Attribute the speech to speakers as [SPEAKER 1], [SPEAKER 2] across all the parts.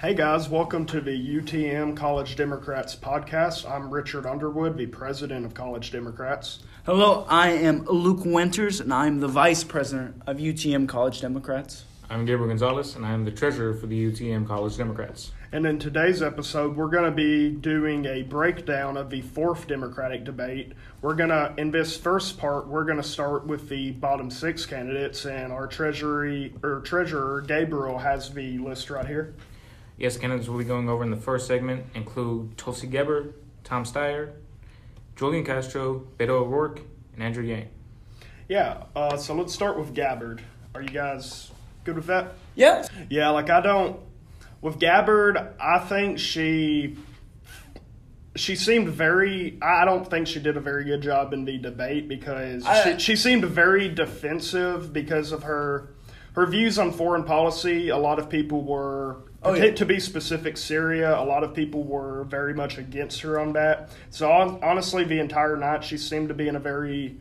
[SPEAKER 1] Hey guys, welcome to the UTM College Democrats podcast. I'm Richard Underwood, the president of College Democrats.
[SPEAKER 2] Hello, I am Luke Winters, and I'm the vice president of UTM College Democrats.
[SPEAKER 3] I'm Gabriel Gonzalez, and I am the treasurer for the UTM College Democrats.
[SPEAKER 1] And in today's episode, we're going to be doing a breakdown of the fourth Democratic debate. We're going to, in this first part, we're going to start with the bottom six candidates, and our treasury or treasurer Gabriel has the list right here.
[SPEAKER 3] Yes, candidates we'll be going over in the first segment include Tulsi Gabbard, Tom Steyer, Julian Castro, Beto O'Rourke, and Andrew Yang.
[SPEAKER 1] Yeah, uh, so let's start with Gabbard. Are you guys good with that?
[SPEAKER 2] Yeah.
[SPEAKER 1] Yeah, like I don't. With Gabbard, I think she. She seemed very. I don't think she did a very good job in the debate because
[SPEAKER 2] I-
[SPEAKER 1] she, she seemed very defensive because of her her views on foreign policy. A lot of people were,
[SPEAKER 2] Oh, yeah.
[SPEAKER 1] to be specific, Syria. A lot of people were very much against her on that. So hon- honestly, the entire night she seemed to be in a very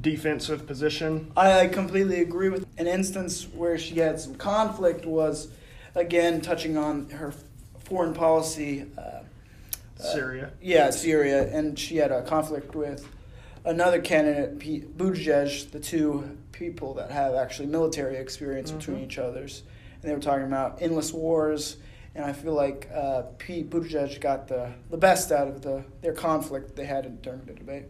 [SPEAKER 1] defensive position.
[SPEAKER 2] I completely agree with an instance where she had some conflict was, again, touching on her foreign policy. Uh,
[SPEAKER 1] Syria.
[SPEAKER 2] yeah, Syria, and she had a conflict with another candidate, Pete Buttigieg, the two people that have actually military experience between each others, and they were talking about endless wars. And I feel like uh, Pete Buttigieg got the, the best out of the their conflict they had during the debate.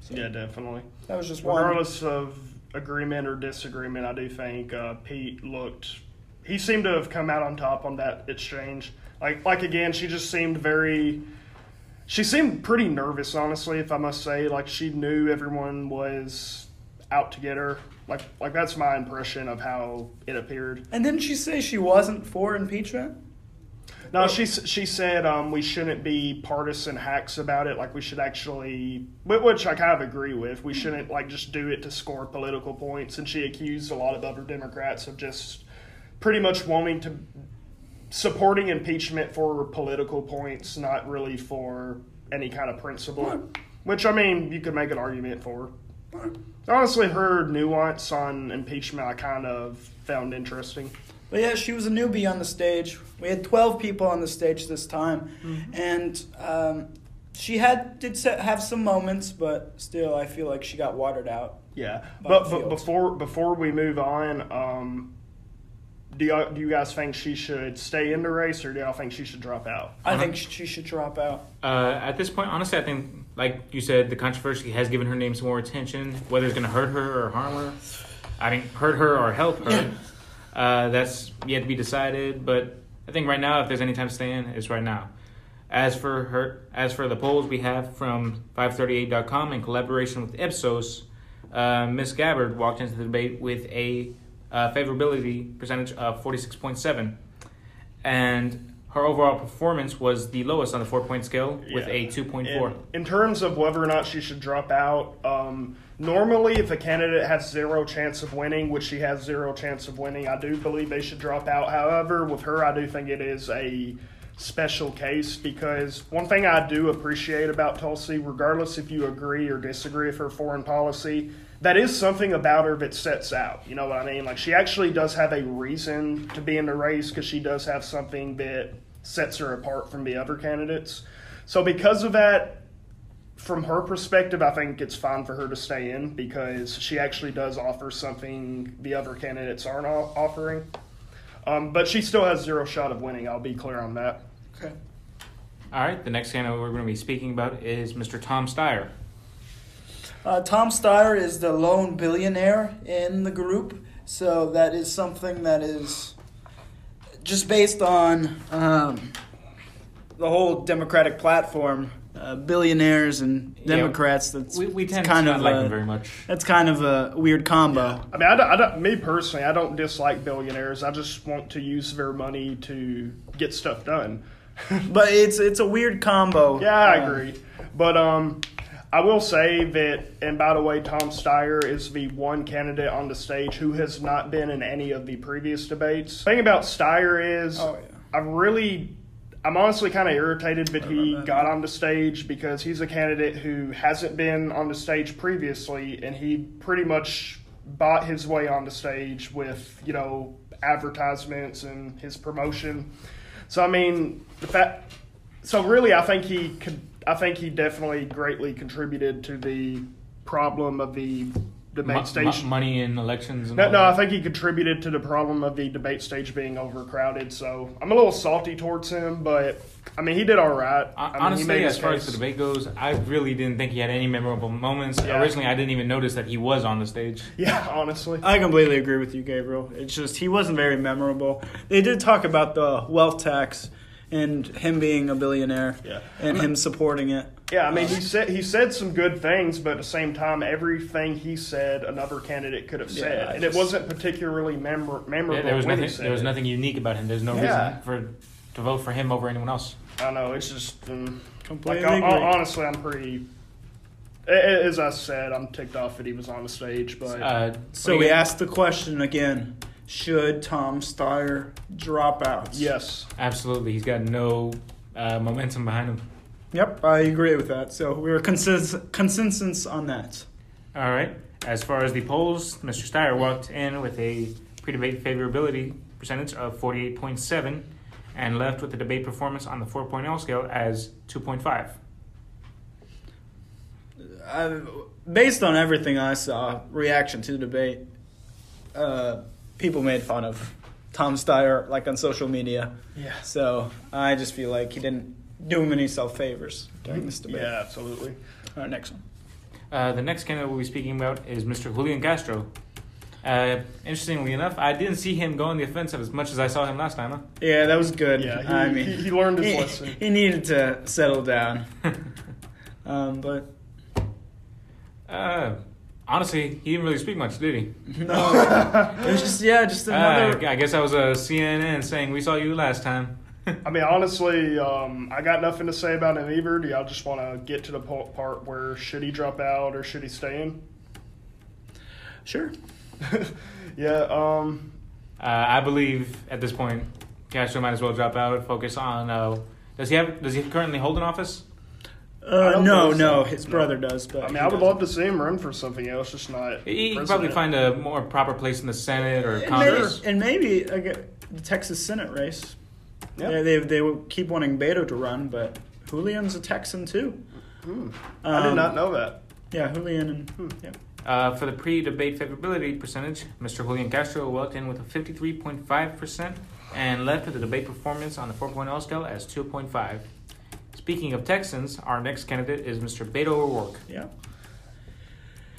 [SPEAKER 2] So
[SPEAKER 1] Yeah, definitely.
[SPEAKER 2] that was just one.
[SPEAKER 1] Regardless of agreement or disagreement, I do think uh, Pete looked. He seemed to have come out on top on that exchange. Like, like again, she just seemed very. She seemed pretty nervous, honestly, if I must say. Like she knew everyone was out to get her. Like, like that's my impression of how it appeared.
[SPEAKER 2] And didn't she say she wasn't for impeachment?
[SPEAKER 1] No, she she said um, we shouldn't be partisan hacks about it. Like we should actually, which I kind of agree with. We shouldn't like just do it to score political points. And she accused a lot of other Democrats of just pretty much wanting to supporting impeachment for political points, not really for any kind of principle. Which I mean, you could make an argument for. Honestly, her nuance on impeachment, I kind of found interesting.
[SPEAKER 2] But yeah, she was a newbie on the stage. We had 12 people on the stage this time, and um, she had did have some moments, but still, I feel like she got watered out.
[SPEAKER 1] Yeah, but, but before before we move on, um, do you do you guys think she should stay in the race, or do y'all think she should drop out?
[SPEAKER 2] I think she should drop out.
[SPEAKER 3] Uh, at this point, honestly, I think, like you said, the controversy has given her name some more attention. Whether it's going to hurt her or harm her, I mean, hurt her or help her, uh, that's yet to be decided. But I think right now, if there's any time to stay in, it's right now. As for her, as for the polls we have from 538.com in collaboration with Ipsos, uh, Miss Gabbard walked into the debate with a uh, favorability percentage of 46.7, and her overall performance was the lowest on the four-point scale with
[SPEAKER 1] Yeah.
[SPEAKER 3] a 2.4.
[SPEAKER 1] In, in terms of whether or not she should drop out, um, normally if a candidate has zero chance of winning, which she has zero chance of winning, I do believe they should drop out. However, with her, I do think it is a special case because one thing I do appreciate about Tulsi, regardless if you agree or disagree with her foreign policy, that is something about her that sets out. You know what I mean? Like she actually does have a reason to be in the race because she does have something that sets her apart from the other candidates. So because of that, from her perspective, I think it's fine for her to stay in because she actually does offer something the other candidates aren't o- offering. Um, but she still has zero shot of winning. I'll be clear on that.
[SPEAKER 2] Okay.
[SPEAKER 3] All right, the next candidate we're going to be speaking about is Mr. Tom Steyer.
[SPEAKER 2] Uh, Tom Steyer is the lone billionaire in the group, so that is something that is just based on um, the whole Democratic platform. Uh, billionaires and
[SPEAKER 3] Yeah,
[SPEAKER 2] Democrats. That's
[SPEAKER 3] We, we tend
[SPEAKER 2] kind
[SPEAKER 3] to
[SPEAKER 2] of
[SPEAKER 3] like
[SPEAKER 2] a-
[SPEAKER 3] him very much.
[SPEAKER 2] That's kind of a weird combo.
[SPEAKER 1] I mean, I don't, I don't, me personally, I don't dislike billionaires. I just want to use their money to get stuff done.
[SPEAKER 2] But it's it's a weird combo.
[SPEAKER 1] Yeah, I
[SPEAKER 2] Uh,
[SPEAKER 1] agree. But um, I will say that, and by the way, Tom Steyer is the one candidate on the stage who has not been in any of the previous debates. The thing about Steyer is,
[SPEAKER 2] Oh, yeah.
[SPEAKER 1] I really, I'm honestly kind of irritated that he
[SPEAKER 2] that.
[SPEAKER 1] got on the stage because he's a candidate who hasn't been on the stage previously, and he pretty much bought his way on the stage with, you know, advertisements and his promotion. So I mean, the fact. So really, I think he could. I think he definitely greatly contributed to the problem of the debate
[SPEAKER 3] Mo-
[SPEAKER 1] stage.
[SPEAKER 3] mo- money in elections. And
[SPEAKER 1] No, no, I think he contributed to the problem of the debate stage being overcrowded. So I'm a little salty towards him, but I mean, he did all right. I
[SPEAKER 3] Hon-
[SPEAKER 1] mean,
[SPEAKER 3] Honestly,
[SPEAKER 1] he made
[SPEAKER 3] as far as the debate goes, I really didn't think he had any memorable moments.
[SPEAKER 1] Yeah.
[SPEAKER 3] Originally, I didn't even notice that he was on the stage.
[SPEAKER 1] Yeah, honestly.
[SPEAKER 2] I completely agree with you, Gabriel. It's just he wasn't very memorable. They did talk about the wealth tax and him being a billionaire
[SPEAKER 1] Yeah.
[SPEAKER 2] and him supporting it.
[SPEAKER 1] Yeah, I mean, he said he said some good things, but at the same time, everything he said, another candidate could have
[SPEAKER 2] Yeah,
[SPEAKER 1] said,
[SPEAKER 2] I
[SPEAKER 1] and
[SPEAKER 2] just-
[SPEAKER 1] it wasn't particularly memor- memorable.
[SPEAKER 3] There, there was
[SPEAKER 1] when
[SPEAKER 3] nothing.
[SPEAKER 1] he said
[SPEAKER 3] There was nothing unique about him. There's no
[SPEAKER 1] Yeah.
[SPEAKER 3] reason for to vote for him over anyone else.
[SPEAKER 1] I know it's just um,
[SPEAKER 2] Completely
[SPEAKER 1] like I,
[SPEAKER 2] agree.
[SPEAKER 1] I- honestly, I'm pretty. a- a- As I said, I'm ticked off that he was on the stage, but
[SPEAKER 3] Uh,
[SPEAKER 2] So we
[SPEAKER 3] you-
[SPEAKER 2] asked the question again: Should Tom Steyer drop out?
[SPEAKER 1] yes,
[SPEAKER 3] Absolutely, he's got no uh, momentum behind him.
[SPEAKER 2] Yep, I agree with that. So we are consens- consensus on that.
[SPEAKER 3] All right. As far as the polls, Mr. Steyer walked in with a pre-debate favorability percentage of 48.7 and left with the debate performance on the 4.0 scale as 2.5.
[SPEAKER 2] I, based on everything I saw, reaction to the debate, uh, people made fun of Tom Steyer like on social media.
[SPEAKER 1] yeah,
[SPEAKER 2] So I just feel like he didn't do him any self favors during this debate.
[SPEAKER 1] yeah, absolutely.
[SPEAKER 2] All right, next one.
[SPEAKER 3] Uh, the next candidate we'll be speaking about is Mr. Julian Castro. Uh, interestingly enough, I didn't see him go on the offensive as much as I saw him last time. Huh?
[SPEAKER 2] Yeah, that was good.
[SPEAKER 1] Yeah, he,
[SPEAKER 2] I mean,
[SPEAKER 1] he, he learned his
[SPEAKER 2] he,
[SPEAKER 1] lesson.
[SPEAKER 2] he needed to settle down. um, but
[SPEAKER 3] Uh, honestly, he didn't really speak much, did he?
[SPEAKER 2] no, it was just yeah, just another.
[SPEAKER 3] Uh, I guess I was a CNN saying we saw you last time.
[SPEAKER 1] I mean, honestly, um, I got nothing to say about him either. Do y'all just want to get to the part where should he drop out or should he stay in?
[SPEAKER 2] sure.
[SPEAKER 1] yeah, um,
[SPEAKER 3] Uh, I believe at this point, Castro might as well drop out. Focus on. Uh, does he have? Does he currently hold an office?
[SPEAKER 2] Uh, no, no, his
[SPEAKER 1] No.
[SPEAKER 2] brother does. But
[SPEAKER 1] I mean, I would love to see him run for something else, just not.
[SPEAKER 3] He he could probably
[SPEAKER 1] president.
[SPEAKER 3] find a more proper place in the Senate or
[SPEAKER 2] And
[SPEAKER 3] Congress.
[SPEAKER 2] maybe, and maybe like, uh, the Texas Senate race.
[SPEAKER 1] Yeah.
[SPEAKER 2] Yeah, they they will keep wanting Beto to run, but Julian's a Texan too.
[SPEAKER 1] Hmm. I did
[SPEAKER 2] Um,
[SPEAKER 1] not know that.
[SPEAKER 2] Yeah, Julian and
[SPEAKER 1] Hmm.
[SPEAKER 2] yeah.
[SPEAKER 3] Uh, for the pre-debate favorability percentage, Mr. Julian Castro walked in with a 53.5% and left with the debate performance on the 4.0 scale as 2.5. Speaking of Texans, our next candidate is Mr. Beto O'Rourke.
[SPEAKER 2] Yeah.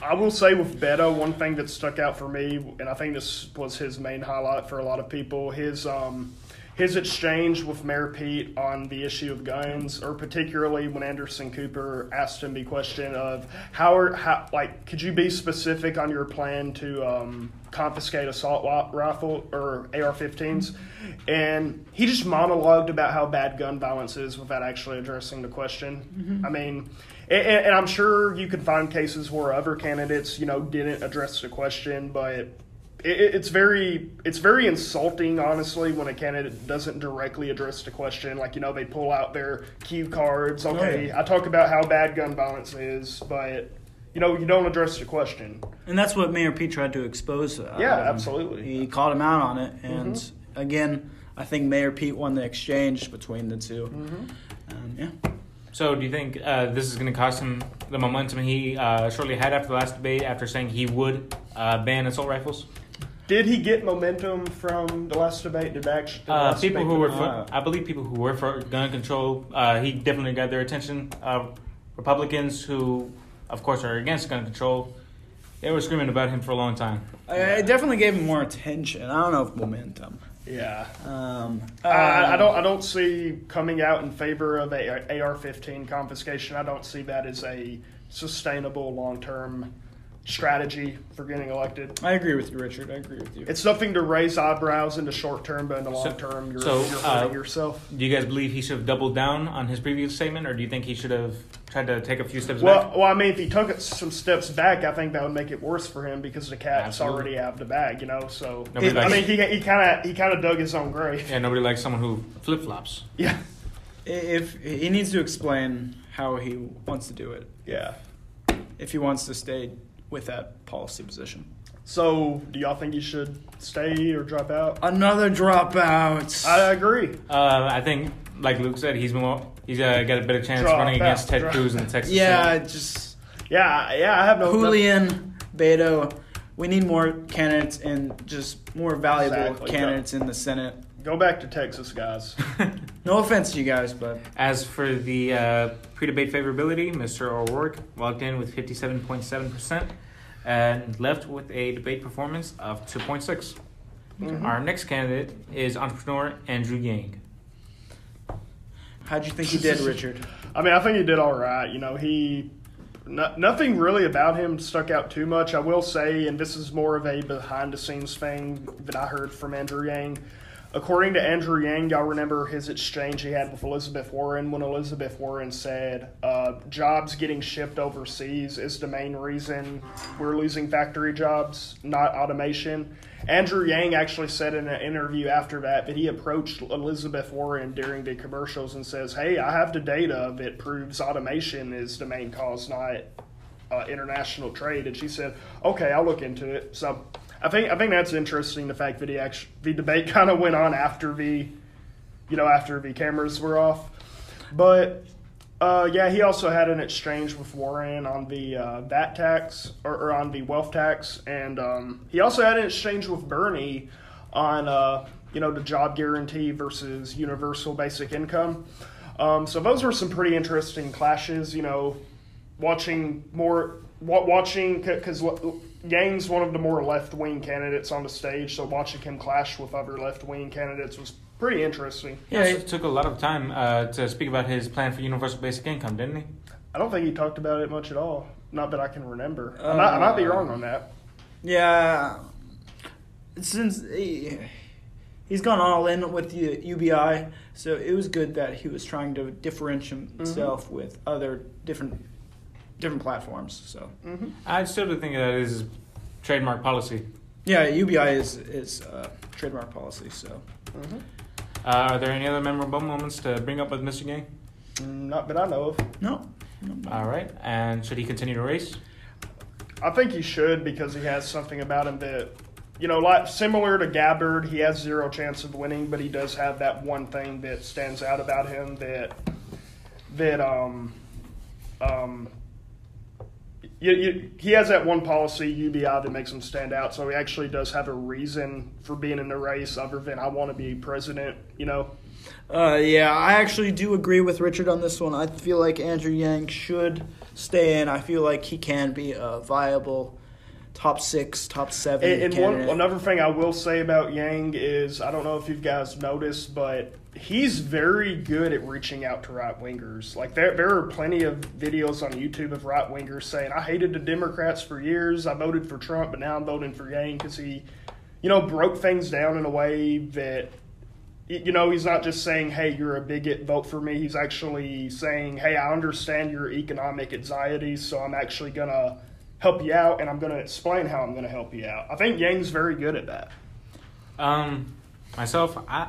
[SPEAKER 1] I will say with Beto, one thing that stuck out for me, and I think this was his main highlight for a lot of people, his um, his exchange with Mayor Pete on the issue of guns, or particularly when Anderson Cooper asked him the question of how are how like could you be specific on your plan to um, confiscate assault rifle or AR-15s, and he just monologued about how bad gun violence is without actually addressing the question. I mean. And, and I'm sure you can find cases where other candidates, you know, didn't address the question, but it, it, it's very it's very insulting, honestly, when a candidate doesn't directly address the question. Like, you know, they pull out their cue cards. Okay,
[SPEAKER 2] yeah.
[SPEAKER 1] I talk about how bad gun violence is, but you know, you don't address the question.
[SPEAKER 2] And that's what Mayor Pete tried to expose. uh,
[SPEAKER 1] Yeah,
[SPEAKER 2] um,
[SPEAKER 1] absolutely.
[SPEAKER 2] He called him out on it, and
[SPEAKER 1] Mm-hmm.
[SPEAKER 2] again, I think Mayor Pete won the exchange between the 2
[SPEAKER 1] Mm-hmm.
[SPEAKER 2] Um, yeah.
[SPEAKER 3] So, do you think uh, this is going to cost him the momentum he uh, shortly had after the last debate after saying he would uh, ban assault rifles?
[SPEAKER 1] Did he get momentum from the last debate? Did actually the
[SPEAKER 3] Uh,
[SPEAKER 1] last
[SPEAKER 3] people who were, for, I believe, people who were for gun control, uh, he definitely got their attention. Uh, Republicans who, of course, are against gun control, they were screaming about him for a long time.
[SPEAKER 2] I, I definitely gave him more attention. I don't know if momentum.
[SPEAKER 1] yeah.
[SPEAKER 2] Um,
[SPEAKER 1] Uh, I don't. I don't see coming out in favor of a AR-15 confiscation. I don't see that as a sustainable long-term strategy for getting elected.
[SPEAKER 2] I agree with you, Richard. I agree with you.
[SPEAKER 1] It's nothing to raise eyebrows in the short term, but in the
[SPEAKER 3] So-
[SPEAKER 1] long term, you're,
[SPEAKER 3] so,
[SPEAKER 1] you're
[SPEAKER 3] uh,
[SPEAKER 1] hurting yourself.
[SPEAKER 3] Do you guys believe he should have doubled down on his previous statement, or do you think he should have tried to take a few steps
[SPEAKER 1] Well,
[SPEAKER 3] back?
[SPEAKER 1] well, I mean, if he took some steps back, I think that would make it worse for him because the cat's
[SPEAKER 3] Absolutely.
[SPEAKER 1] already out of the bag, you know. So
[SPEAKER 3] Nobody
[SPEAKER 1] I
[SPEAKER 3] likes-
[SPEAKER 1] mean, he he kind of he kind of dug his own grave.
[SPEAKER 3] Yeah, nobody likes someone who flip flops.
[SPEAKER 1] Yeah,
[SPEAKER 2] if he needs to explain how he wants to do it,
[SPEAKER 1] yeah.
[SPEAKER 2] if he wants to stay with that policy position.
[SPEAKER 1] So, do y'all think he should stay or drop out?
[SPEAKER 2] Another dropout.
[SPEAKER 1] I agree.
[SPEAKER 3] Uh, I think, like Luke said, he's more he's uh, got a better chance
[SPEAKER 1] Drop
[SPEAKER 3] running
[SPEAKER 1] out,
[SPEAKER 3] against Ted
[SPEAKER 1] drop-
[SPEAKER 3] Cruz in the Texas
[SPEAKER 2] yeah,
[SPEAKER 3] Senate.
[SPEAKER 2] just
[SPEAKER 1] Yeah, yeah, I have no.
[SPEAKER 2] Julian, Beto. We need more candidates and just more valuable
[SPEAKER 1] Exactly.
[SPEAKER 2] candidates in the Senate.
[SPEAKER 1] Go back to Texas, guys.
[SPEAKER 2] No offense to you guys, but
[SPEAKER 3] As for the uh, pre-debate favorability, Mr. O'Rourke walked in with 57.7% and left with a debate performance of 2.6.
[SPEAKER 1] Mhm.
[SPEAKER 3] Our next candidate is entrepreneur Andrew Yang.
[SPEAKER 2] how'd you think he did, Richard?
[SPEAKER 1] I mean, I think he did all right. You know, he no, nothing really about him stuck out too much. I will say, and this is more of a behind the scenes thing that I heard from Andrew Yang. According to Andrew Yang, y'all remember his exchange he had with Elizabeth Warren when Elizabeth Warren said uh, jobs getting shipped overseas is the main reason we're losing factory jobs, not automation. Andrew Yang actually said in an interview after that that he approached Elizabeth Warren during the commercials and says, "Hey, I have the data that proves automation is the main cause, not uh, international trade." And she said, "Okay, I'll look into it." So I think I think that's interesting. The fact that he actually the debate kind of went on after the, you know, after the cameras were off, but. Uh, yeah, he also had an exchange with Warren on the uh, VAT tax or, or on the wealth tax, and um, he also had an exchange with Bernie on uh, you know the job guarantee versus universal basic income. Um, so those were some pretty interesting clashes. You know, watching more watching because Yang's one of the more left wing candidates on the stage, so watching him clash with other left wing candidates was pretty interesting.
[SPEAKER 2] Yeah,
[SPEAKER 3] He also took a lot of time uh, to speak about his plan for universal basic income, didn't he?
[SPEAKER 1] I don't think he talked about it much at all. Not that I can remember. I, might, I might be wrong on that.
[SPEAKER 2] Yeah, since he, he's gone all in with the UBI, so it was good that he was trying to differentiate himself with other different different platforms. So
[SPEAKER 1] hmm
[SPEAKER 3] I still do think that is trademark policy.
[SPEAKER 2] yeah, UBI is is uh, trademark policy. So
[SPEAKER 1] hmm
[SPEAKER 3] Uh, are there any other memorable moments to bring up with Mr. Gay?
[SPEAKER 1] Not that I know of.
[SPEAKER 2] no, no.
[SPEAKER 3] All right, and should he continue to race?
[SPEAKER 1] I think he should because he has something about him that, you know, like similar to Gabbard, he has zero chance of winning, but he does have that one thing that stands out about him that that um um. You, you, he has that one policy UBI that makes him stand out, so he actually does have a reason for being in the race other than I want to be president. You know,
[SPEAKER 2] Uh, yeah, I actually do agree with Richard on this one. I feel like Andrew Yang should stay in. I feel like he can be a viable top six, top seven
[SPEAKER 1] And, and one, another thing I will say about Yang is I don't know if you guys noticed, but he's very good at reaching out to right wingers. Like there, there are plenty of videos on YouTube of right wingers saying, "I hated the Democrats for years. I voted for Trump, but now I'm voting for Yang because he, you know, broke things down in a way that." You know, he's not just saying, "Hey, you're a bigot, vote for me." He's actually saying, "Hey, I understand your economic anxieties, so I'm actually gonna help you out, and I'm gonna explain how I'm gonna help you out." I think Yang's very good at that.
[SPEAKER 3] Um, myself, I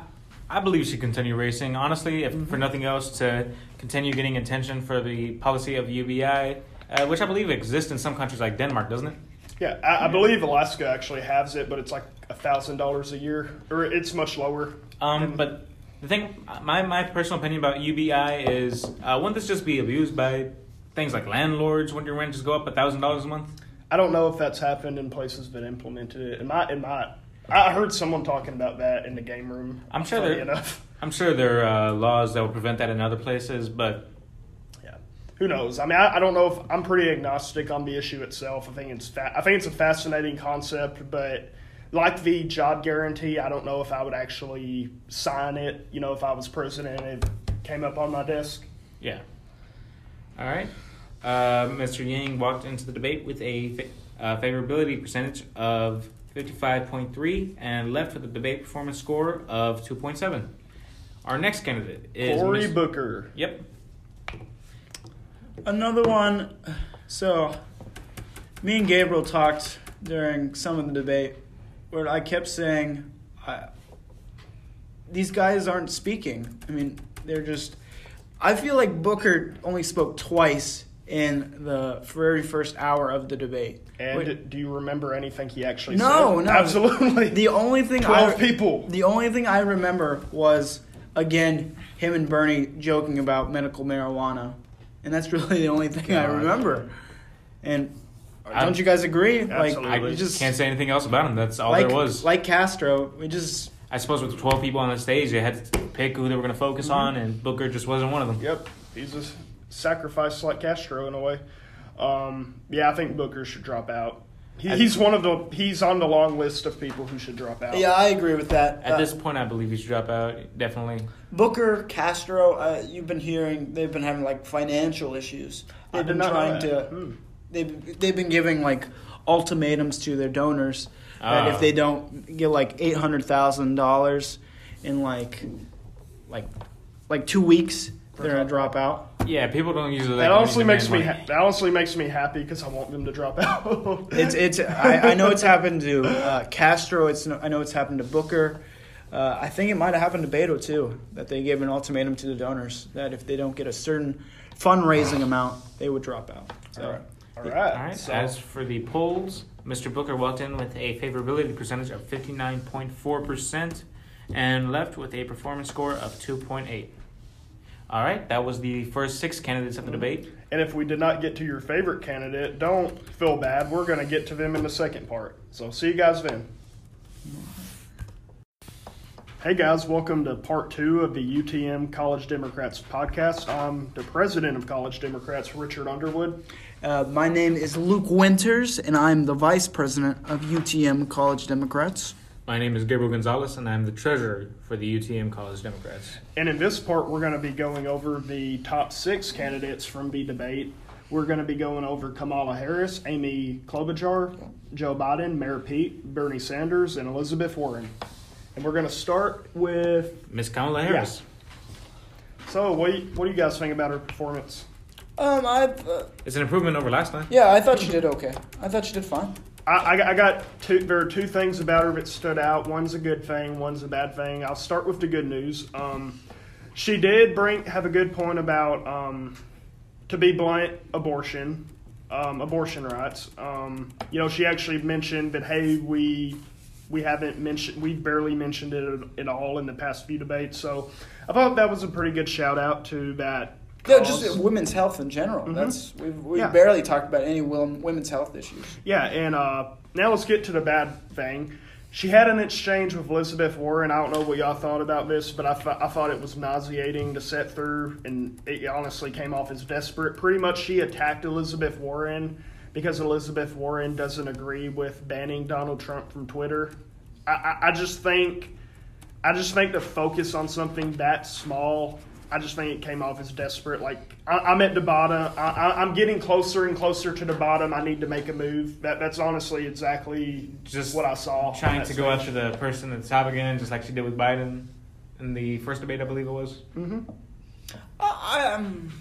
[SPEAKER 3] I believe she continue racing. Honestly, if
[SPEAKER 1] Mm-hmm.
[SPEAKER 3] for nothing else, to continue getting attention for the policy of UBI, uh, which I believe exists in some countries like Denmark, doesn't it?
[SPEAKER 1] Yeah, I, I believe Alaska actually has it, but it's like a thousand dollars a year, or it's much lower.
[SPEAKER 3] Um, but the thing, my my personal opinion about UBI is, uh, wouldn't this just be abused by things like landlords when your rent just go up a thousand dollars a month?
[SPEAKER 1] I don't know if that's happened in places that implemented it. It might. It might. I heard someone talking about that in the game room.
[SPEAKER 3] I'm sure there-
[SPEAKER 1] enough.
[SPEAKER 3] I'm sure there are uh, laws that will prevent that in other places, but
[SPEAKER 1] Yeah, who knows? I mean, I, I don't know if I'm pretty agnostic on the issue itself. I think it's fa- I think it's a fascinating concept, but like the job guarantee, I don't know if I would actually sign it. You know, if I was president and it came up on my desk.
[SPEAKER 3] yeah. All right. Uh, Mr. Yang walked into the debate with a fa- uh, favorability percentage of 55.3 and left with a debate performance score of 2.7. Our next candidate is
[SPEAKER 1] Cory
[SPEAKER 3] Miss-
[SPEAKER 1] Booker.
[SPEAKER 3] Yep.
[SPEAKER 2] Another one. So, me and Gabriel talked during some of the debate where I kept saying, I, these guys aren't speaking. I mean, they're just. I feel like Booker only spoke twice in the very first hour of the debate.
[SPEAKER 1] And
[SPEAKER 2] Wait,
[SPEAKER 1] do you remember anything he actually
[SPEAKER 2] No,
[SPEAKER 1] said?
[SPEAKER 2] no.
[SPEAKER 1] Absolutely.
[SPEAKER 2] the only thing
[SPEAKER 1] Twelve
[SPEAKER 2] I,
[SPEAKER 1] people.
[SPEAKER 2] The only thing I remember was again him and Bernie joking about medical marijuana, and that's really the only thing I remember. And
[SPEAKER 3] I'm-
[SPEAKER 2] don't you guys agree? Like
[SPEAKER 1] Absolutely.
[SPEAKER 3] I
[SPEAKER 2] just
[SPEAKER 3] can't say anything else about him. That's all
[SPEAKER 2] like
[SPEAKER 3] there was.
[SPEAKER 2] like Castro, we just
[SPEAKER 3] I suppose with 12 people on the stage, they had to pick who they were going to focus mm-hmm. on, and Booker just wasn't one of them.
[SPEAKER 1] Yep, he's a s- sacrifice like Castro in a way. Um, yeah, I think Booker should drop out. He, he's one of the he's on the long list of people who should drop out.
[SPEAKER 2] yeah, I agree with that.
[SPEAKER 3] At
[SPEAKER 2] Uh,
[SPEAKER 3] this point, I believe he should drop out. Definitely.
[SPEAKER 2] Booker, Castro, uh, you've been hearing they've been having like financial issues. They've
[SPEAKER 1] did
[SPEAKER 2] been
[SPEAKER 1] not
[SPEAKER 2] trying to
[SPEAKER 1] Hmm.
[SPEAKER 2] they've they've been giving like ultimatums to their donors that
[SPEAKER 3] Ah.
[SPEAKER 2] if they don't get like eight hundred thousand dollars in like like like two weeks, they're gonna drop out.
[SPEAKER 3] Yeah, people don't usually.
[SPEAKER 1] That honestly makes me
[SPEAKER 3] demand
[SPEAKER 1] ha- that honestly makes me happy because I want them to drop out.
[SPEAKER 2] It's it's I, I know it's happened to uh, Castro. It's I know it's happened to Booker. Uh, I think it might have happened to Beto too. That they gave an ultimatum to the donors that if they don't get a certain fundraising amount, they would drop out. So.
[SPEAKER 1] All right. All
[SPEAKER 3] money.
[SPEAKER 1] right.
[SPEAKER 3] All right.
[SPEAKER 1] So,
[SPEAKER 3] As for the polls, Mr. Booker walked in with a favorability percentage of 59.4% and left with a performance score of 2.8. All right, that was the first six candidates of the debate.
[SPEAKER 1] and if we did not get to your favorite candidate, don't feel bad. We're going to get to them in the second part. So see you guys then. Hey guys, welcome to part two of the UTM College Democrats podcast. I'm the president of College Democrats, Richard Underwood.
[SPEAKER 2] Uh, my name is Luke Winters, and I'm the vice president of UTM College Democrats.
[SPEAKER 3] My name is Gabriel Gonzalez, and I'm the treasurer for the UTM College Democrats.
[SPEAKER 1] And in this part, we're going to be going over the top six candidates from the debate. We're going to be going over Kamala Harris, Amy Klobuchar, Joe Biden, Mayor Pete, Bernie Sanders, and Elizabeth Warren. And we're going to start with.
[SPEAKER 3] Miss Kamala Harris.
[SPEAKER 1] So, what do you, what do you guys think about her performance?
[SPEAKER 2] Um, I uh,
[SPEAKER 3] It's an improvement over last time.
[SPEAKER 2] yeah, I thought she did okay. I thought she did fine.
[SPEAKER 1] I, I, got two. There are two things about her that stood out. One's a good thing. One's a bad thing. I'll start with the good news. Um, she did bring have a good point about, um, to be blunt, abortion, um, abortion rights. Um, you know, she actually mentioned that hey, we we haven't mentioned we barely mentioned it at all in the past few debates. So I thought that was a pretty good shout out to that.
[SPEAKER 2] No, just women's health in general. That's we've, we've
[SPEAKER 1] Yeah.
[SPEAKER 2] barely talked about any women's health issues.
[SPEAKER 1] Yeah, and uh, now let's get to the bad thing. She had an exchange with Elizabeth Warren. I don't know what y'all thought about this, but I, th- I thought it was nauseating to set through, and it honestly came off as desperate. Pretty much, she attacked Elizabeth Warren because Elizabeth Warren doesn't agree with banning Donald Trump from Twitter. I, I, I just think, I just think to focus on something that small. I just think it came off as desperate. Like I, I'm at the bottom. I, I, I'm getting closer and closer to the bottom. I need to make a move. That that's honestly exactly
[SPEAKER 3] Just
[SPEAKER 1] what I saw.
[SPEAKER 3] Trying
[SPEAKER 1] that
[SPEAKER 3] to go after the person at the top again, just like she did with Biden in the first debate, I believe it was. Mm-hmm.
[SPEAKER 2] I, I'm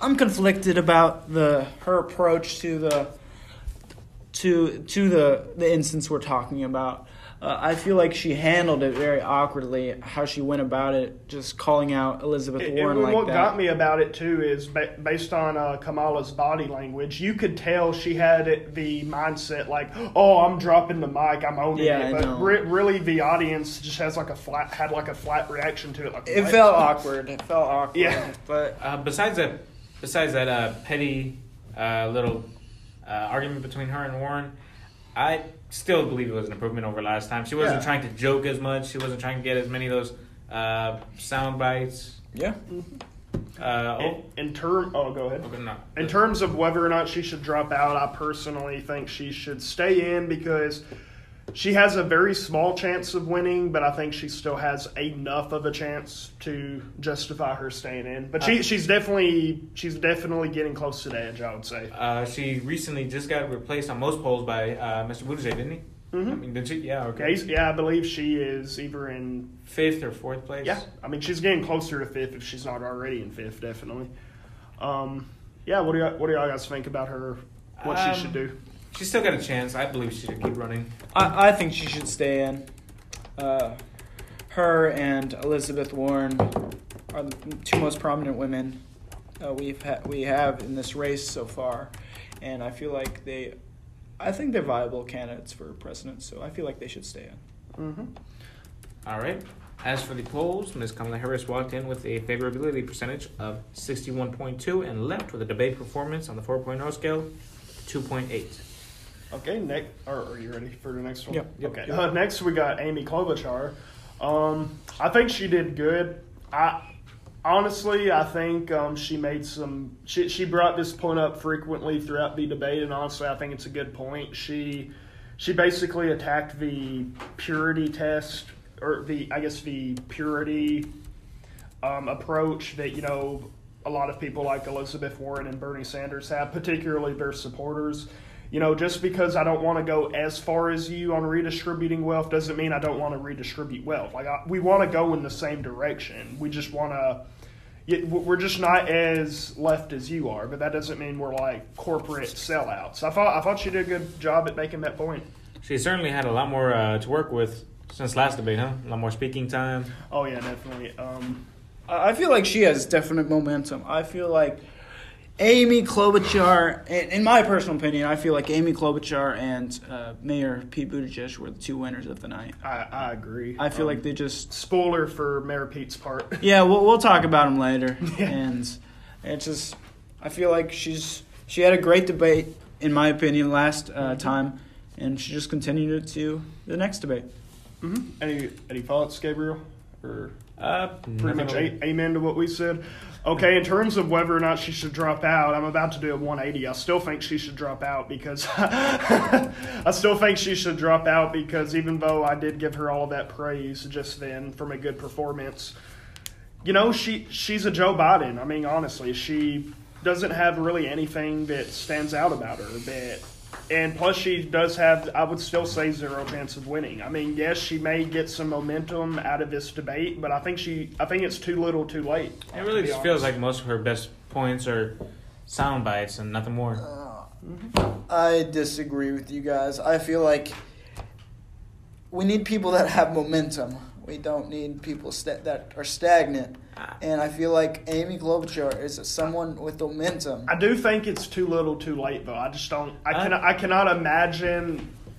[SPEAKER 2] I'm conflicted about the her approach to the to to the the instance we're talking about. Uh, I feel like she handled it very awkwardly. How she went about it, just calling out Elizabeth
[SPEAKER 1] It- it-
[SPEAKER 2] Warren like
[SPEAKER 1] what
[SPEAKER 2] that.
[SPEAKER 1] got me about it too is ba- based on uh, Kamala's body language. You could tell she had it- the mindset like, "Oh, I'm dropping the mic, I'm owning
[SPEAKER 2] Yeah,
[SPEAKER 1] it."
[SPEAKER 2] I
[SPEAKER 1] But
[SPEAKER 2] know.
[SPEAKER 1] re- really, the audience just has like a flat had like a flat reaction to it. Like,
[SPEAKER 2] it
[SPEAKER 1] what?
[SPEAKER 2] felt awkward. It felt awkward.
[SPEAKER 1] Yeah.
[SPEAKER 2] but
[SPEAKER 3] Uh, besides that, besides that uh, petty uh, little uh, argument between her and Warren, I still believe it was an improvement over last time. She wasn't
[SPEAKER 1] Yeah.
[SPEAKER 3] trying to joke as much. She wasn't trying to get as many of those uh, sound bites.
[SPEAKER 2] yeah,
[SPEAKER 3] Uh, oh,
[SPEAKER 1] In, in term, oh, go ahead.
[SPEAKER 3] okay, no.
[SPEAKER 1] In terms of whether or not she should drop out, I personally think she should stay in because she has a very small chance of winning, but I think she still has enough of a chance to justify her staying in. But she, she's definitely she's definitely getting close to the edge. I would say.
[SPEAKER 3] Uh, she recently just got replaced on most polls by uh, Mr. Buttigieg, didn't he?
[SPEAKER 1] Mhm.
[SPEAKER 3] I mean, did she? Yeah,
[SPEAKER 1] Yeah,
[SPEAKER 3] okay.
[SPEAKER 1] he's- yeah, I believe she is either in
[SPEAKER 3] Fifth or fourth place.
[SPEAKER 1] yeah. I mean, she's getting closer to fifth if she's not already in fifth. Definitely. Um, yeah. What do y'all, what do y'all guys think about her? What
[SPEAKER 3] Um,
[SPEAKER 1] she should do?
[SPEAKER 3] She's still got a chance. I believe she should keep running.
[SPEAKER 2] I, I think she should stay in. Uh, her and Elizabeth Warren are the two most prominent women uh, we've ha- we have in this race so far, and I feel like they, I think they're viable candidates for president. So I feel like they should stay in.
[SPEAKER 1] Mm-hmm.
[SPEAKER 3] All right. As for the polls, Ms. Kamala Harris walked in with a favorability percentage of 61.2 and left with a debate performance on the 4.0 scale 2.8.
[SPEAKER 1] Okay, next. Or are you ready for the next one?
[SPEAKER 2] Yep.
[SPEAKER 3] Yep.
[SPEAKER 1] Okay.
[SPEAKER 3] Yep.
[SPEAKER 1] Uh, next, we got Amy Klobuchar. Um, I think she did good. I honestly, I think um, she made some. She she brought this point up frequently throughout the debate, and honestly, I think it's a good point. She she basically attacked the purity test, or the I guess the purity um, approach that you know a lot of people like Elizabeth Warren and Bernie Sanders have, particularly their supporters. You know, just because I don't want to go as far as you on redistributing wealth doesn't mean I don't want to redistribute wealth. Like I, we want to go in the same direction. We just want to. We're just not as left as you are, but that doesn't mean we're like corporate sellouts. I thought I thought she did a good job at making that point.
[SPEAKER 3] She certainly had a lot more uh, to work with since last debate, huh? A lot more speaking time.
[SPEAKER 1] Oh yeah, definitely. Um,
[SPEAKER 2] I I feel like she has definite momentum. I feel like Amy Klobuchar, in in my personal opinion, I feel like Amy Klobuchar and uh, Mayor Pete Buttigieg were the two winners of the night.
[SPEAKER 1] I, I agree.
[SPEAKER 2] I feel
[SPEAKER 1] Um,
[SPEAKER 2] like they just
[SPEAKER 1] spoiler for Mayor Pete's part.
[SPEAKER 2] Yeah, we'll we'll talk about him later.
[SPEAKER 1] Yeah.
[SPEAKER 2] And it's just, I feel like she's she had a great debate in my opinion last uh, time, and she just continued it to the next debate.
[SPEAKER 1] hmm Any any thoughts, Gabriel? Or
[SPEAKER 3] Uh,
[SPEAKER 1] pretty
[SPEAKER 3] nothing
[SPEAKER 1] much a- amen to what we said. Okay, in terms of whether or not she should drop out, I'm about to do a 180. I still think she should drop out because I still think she should drop out because even though I did give her all that praise just then from a good performance, you know she she's a Joe Biden. I mean, honestly, she doesn't have really anything that stands out about her that and plus she does have i would still say zero chance of winning i mean yes she may get some momentum out of this debate but i think she i think it's too little too late
[SPEAKER 3] It really
[SPEAKER 1] to be
[SPEAKER 3] just feels like most of her best points are sound bites and nothing more.
[SPEAKER 2] Uh, I disagree with you guys. I feel like we need people that have momentum. We don't need people sta- that are stagnant. And I feel like Amy Klobuchar is someone with momentum.
[SPEAKER 1] i do think it's too little too late though i just don't i
[SPEAKER 3] I-
[SPEAKER 1] cannot i cannot imagine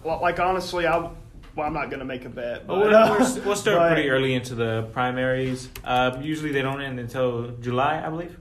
[SPEAKER 1] well, like honestly i well i'm not going to make a bet
[SPEAKER 3] But
[SPEAKER 1] but,
[SPEAKER 3] we're,
[SPEAKER 1] uh,
[SPEAKER 3] we're, we'll start
[SPEAKER 1] but-
[SPEAKER 3] pretty early into the primaries. Uh, usually they don't end until July, I believe.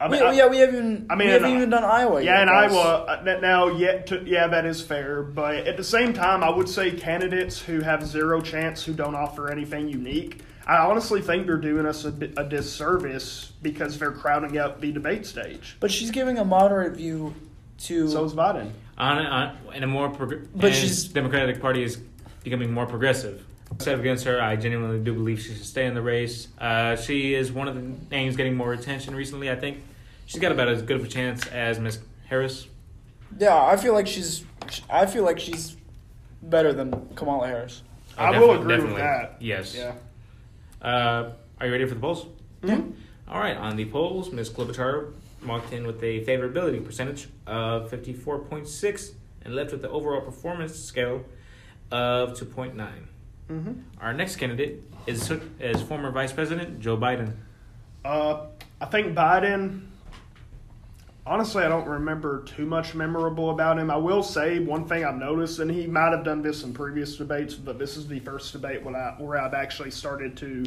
[SPEAKER 1] I
[SPEAKER 2] we,
[SPEAKER 1] I-
[SPEAKER 2] yeah, we haven't.
[SPEAKER 1] I mean,
[SPEAKER 2] we haven't even done Iowa.
[SPEAKER 1] Yeah,
[SPEAKER 2] yet,
[SPEAKER 1] in. Iowa uh, now yet to, yeah, that is fair. But at the same time, I would say candidates who have zero chance, who don't offer anything unique, I honestly think they're doing us a, a disservice because they're crowding up the debate stage.
[SPEAKER 2] But she's giving a moderate view to.
[SPEAKER 1] So is Biden.
[SPEAKER 3] On, on in a more prog-
[SPEAKER 2] But
[SPEAKER 3] and
[SPEAKER 2] she's-
[SPEAKER 3] Democratic Party is becoming more progressive. Except against her, I genuinely do believe she should stay in the race. Uh, she is one of the names getting more attention recently. I think she's got about as good of a chance as Miss Harris.
[SPEAKER 2] yeah, I feel like she's. I feel like she's better than Kamala Harris.
[SPEAKER 3] Oh,
[SPEAKER 1] I will
[SPEAKER 3] definitely-
[SPEAKER 1] agree with that.
[SPEAKER 3] Yes.
[SPEAKER 1] Yeah.
[SPEAKER 3] Uh, are you ready for the polls?
[SPEAKER 1] Mhm.
[SPEAKER 3] All right. On the polls, Ms. Klobuchar walked in with a favorability percentage of 54.6 and left with the overall performance scale of 2.9.
[SPEAKER 1] Mm-hmm.
[SPEAKER 3] Our next candidate is is former Vice President Joe Biden.
[SPEAKER 1] Uh, I think Biden. Honestly, I don't remember too much memorable about him. I will say one thing I've noticed, and he might have done this in previous debates, but this is the first debate when I, where I've actually started to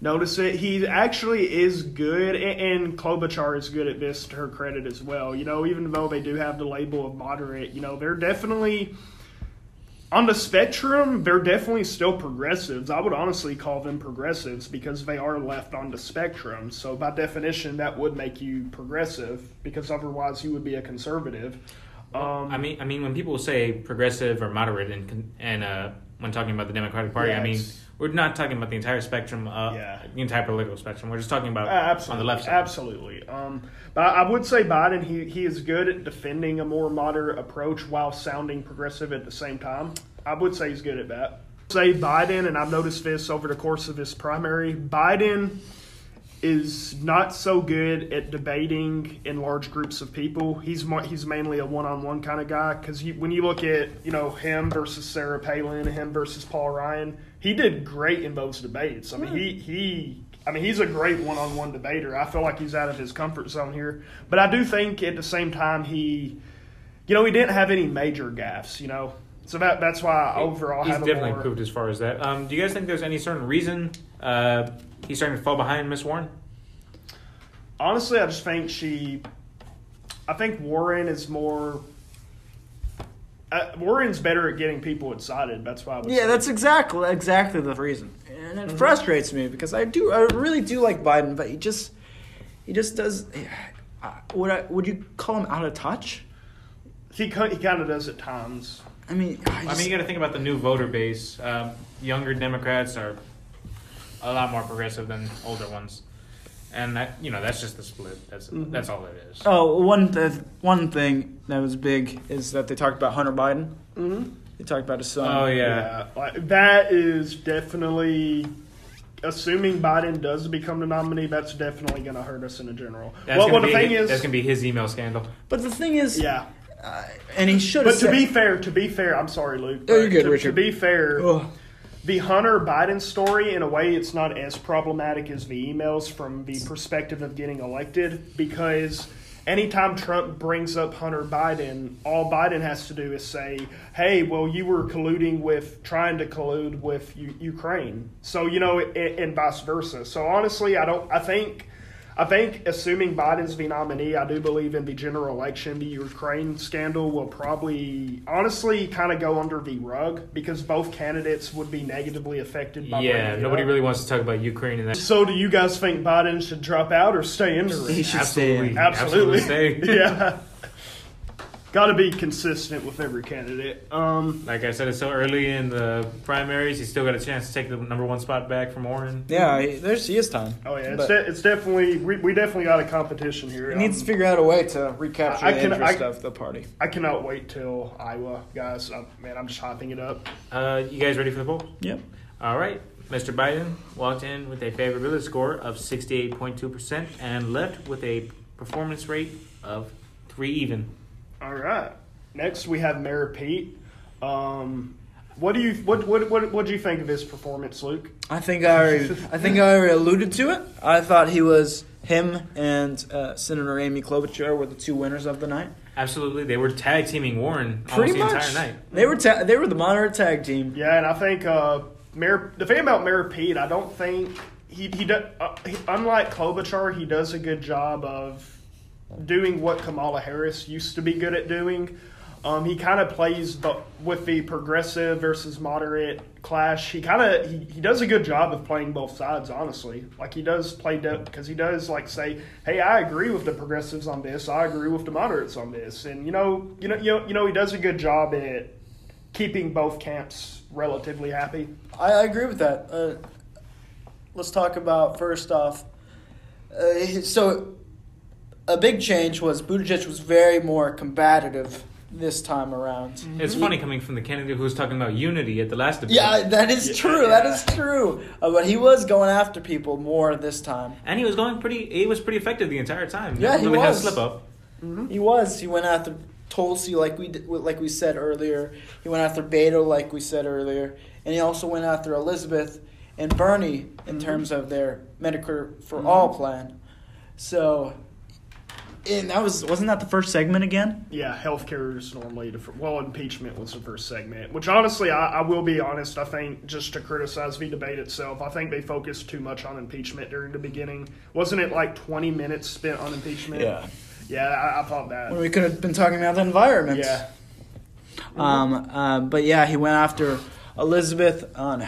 [SPEAKER 1] notice it. He actually is good, and, and Klobuchar is good at this to her credit as well. You know, even though they do have the label of moderate, you know, they're definitely on the spectrum, they're definitely still progressives. I would honestly call them progressives because they are left on the spectrum. So by definition, that would make you progressive because otherwise you would be a conservative. Um,
[SPEAKER 3] I mean, I mean, when people say progressive or moderate, and and uh, when talking about the Democratic Party,
[SPEAKER 1] Yeah,
[SPEAKER 3] I mean, we're not talking about the entire spectrum, uh,
[SPEAKER 1] Yeah.
[SPEAKER 3] the entire political spectrum. We're just talking about
[SPEAKER 1] Uh, absolutely,
[SPEAKER 3] on the left side.
[SPEAKER 1] Absolutely. Um, but I, I would say Biden, he, he is good at defending a more moderate approach while sounding progressive at the same time. I would say he's good at that. Say Biden, and I've noticed this over the course of his primary, Biden is not so good at debating in large groups of people. He's more, he's mainly a one-on-one kind of guy because when you look at you know him versus Sarah Palin, him versus Paul Ryan, he did great in those debates. I mean, he he I mean, he's a great one-on-one debater. I feel like he's out of his comfort zone here, but I do think at the same time he, you know, he didn't have any major gaffes. You know, so that that's why I overall
[SPEAKER 3] he's
[SPEAKER 1] have
[SPEAKER 3] definitely
[SPEAKER 1] more,
[SPEAKER 3] improved as far as that. Um, do you guys think there's any certain reason uh, he's starting to fall behind Miss Warren?
[SPEAKER 1] Honestly, I just think she. I think Warren is more. Uh, Warren's better at getting people excited. That's why I would
[SPEAKER 2] Yeah,
[SPEAKER 1] say.
[SPEAKER 2] that's exactly exactly the reason, and it frustrates me because I do I really do like Biden, but he just he just does. uh, Would I would you call him out of touch?
[SPEAKER 1] he he kind of does at times.
[SPEAKER 2] I mean, I,
[SPEAKER 3] I mean, you got to think about the new voter base. Um, younger Democrats are a lot more progressive than older ones, and that you know that's just the split. That's
[SPEAKER 1] Mhm.
[SPEAKER 3] that's all it is.
[SPEAKER 2] oh one th- one thing that was big is that they talked about Hunter Biden.
[SPEAKER 1] Mm-hmm.
[SPEAKER 2] They talked about his son.
[SPEAKER 3] Oh yeah.
[SPEAKER 1] like, that is definitely. Assuming Biden does become the nominee, that's definitely going to hurt us in the general.
[SPEAKER 3] That's
[SPEAKER 1] well,
[SPEAKER 3] gonna
[SPEAKER 1] well, the
[SPEAKER 3] be,
[SPEAKER 1] thing is,
[SPEAKER 3] that's gonna be his email scandal.
[SPEAKER 2] But the thing is,
[SPEAKER 1] yeah.
[SPEAKER 2] Uh, and he should have.
[SPEAKER 1] But to be fair, to be fair, I'm sorry, Luke.
[SPEAKER 2] Oh, you're good,
[SPEAKER 1] to,
[SPEAKER 2] Richard.
[SPEAKER 1] To be fair,
[SPEAKER 2] Ugh.
[SPEAKER 1] the Hunter Biden story, in a way, it's not as problematic as the emails from the perspective of getting elected because anytime Trump brings up Hunter Biden, all Biden has to do is say, hey, well, you were colluding with, trying to collude with U- Ukraine. So, you know, and, and vice versa. So, honestly, I don't, I think. I think, assuming Biden's the nominee, I do believe in the general election, the Ukraine scandal will probably, honestly, kind of go under the rug because both candidates would be negatively affected by
[SPEAKER 3] Yeah, nobody
[SPEAKER 1] up.
[SPEAKER 3] really wants to talk about Ukraine in that.
[SPEAKER 1] So, do you guys think Biden should drop out or stay in the
[SPEAKER 2] He
[SPEAKER 1] race?
[SPEAKER 2] should stay in.
[SPEAKER 1] Absolutely.
[SPEAKER 3] Absolutely stay.
[SPEAKER 1] yeah. Got to be consistent with every candidate. Um,
[SPEAKER 3] Like I said, it's so early in the primaries. He's still got a chance to take the number one spot back from Warren.
[SPEAKER 2] Yeah, there's he is time.
[SPEAKER 1] oh yeah, it's, de- it's definitely we, we definitely got a competition here.
[SPEAKER 2] he needs to
[SPEAKER 1] Um,
[SPEAKER 2] figure out a way to recapture
[SPEAKER 1] I
[SPEAKER 2] the
[SPEAKER 1] can-
[SPEAKER 2] interest
[SPEAKER 1] I-
[SPEAKER 2] of the party.
[SPEAKER 1] I cannot wait till Iowa, guys. Uh, man, I'm just hyping it up.
[SPEAKER 3] Uh, you guys ready for the poll?
[SPEAKER 2] Yep.
[SPEAKER 3] All right. Mr. Biden walked in with a favorability score of 68.2% and left with a performance rate of three even.
[SPEAKER 1] All right. Next, we have Mayor Pete. Um, what do you what what what what do you think of his performance, Luke?
[SPEAKER 2] I think I already, I think I already alluded to it. I thought he was him and uh, Senator Amy Klobuchar were the two winners of the night.
[SPEAKER 3] Absolutely. They were tag teaming Warren
[SPEAKER 2] Pretty
[SPEAKER 3] almost
[SPEAKER 2] much.
[SPEAKER 3] the entire night.
[SPEAKER 2] They were ta- they were the moderate tag team.
[SPEAKER 1] Yeah, and I think uh, Mayor. The thing about Mayor Pete, I don't think he he does. Uh, he, unlike Klobuchar, he does a good job of doing what Kamala Harris used to be good at doing. Um, he kind of plays the, with the progressive versus moderate clash. He kind of he, he does a good job of playing both sides. Honestly, like he does play because he does like say, "Hey, I agree with the progressives on this. I agree with the moderates on this," and you know, you know, you know, you know, he does a good job at keeping both camps relatively happy.
[SPEAKER 2] I, I agree with that. Uh, let's talk about first off. Uh, so, a big change was Buttigieg was very more combative this time around.
[SPEAKER 3] It's mm-hmm. funny coming from the candidate who was talking about unity at the last debate.
[SPEAKER 2] Yeah, that is
[SPEAKER 1] Yeah,
[SPEAKER 2] true. That
[SPEAKER 1] yeah.
[SPEAKER 2] is true. Uh, but he was going after people more this time.
[SPEAKER 3] And he was going pretty. He was pretty effective the entire time.
[SPEAKER 2] Yeah, he
[SPEAKER 3] really
[SPEAKER 2] was.
[SPEAKER 3] slip up. Mm-hmm.
[SPEAKER 2] He was. He went after Tulsi, like we did, like we said earlier. He went after Beto, like we said earlier, and he also went after Elizabeth and Bernie in mm-hmm. terms of their Medicare for All plan. So, and that was wasn't that the first segment again?
[SPEAKER 1] Yeah, healthcare is normally the well, impeachment was the first segment. Which honestly, I, I will be honest. I think just to criticize the debate itself, I think they focused too much on impeachment during the beginning. Wasn't it like twenty minutes spent on impeachment? yeah, I, I thought that.
[SPEAKER 2] When we could have been talking about the environment.
[SPEAKER 1] Yeah,
[SPEAKER 2] Um, uh, but yeah, he went after Elizabeth on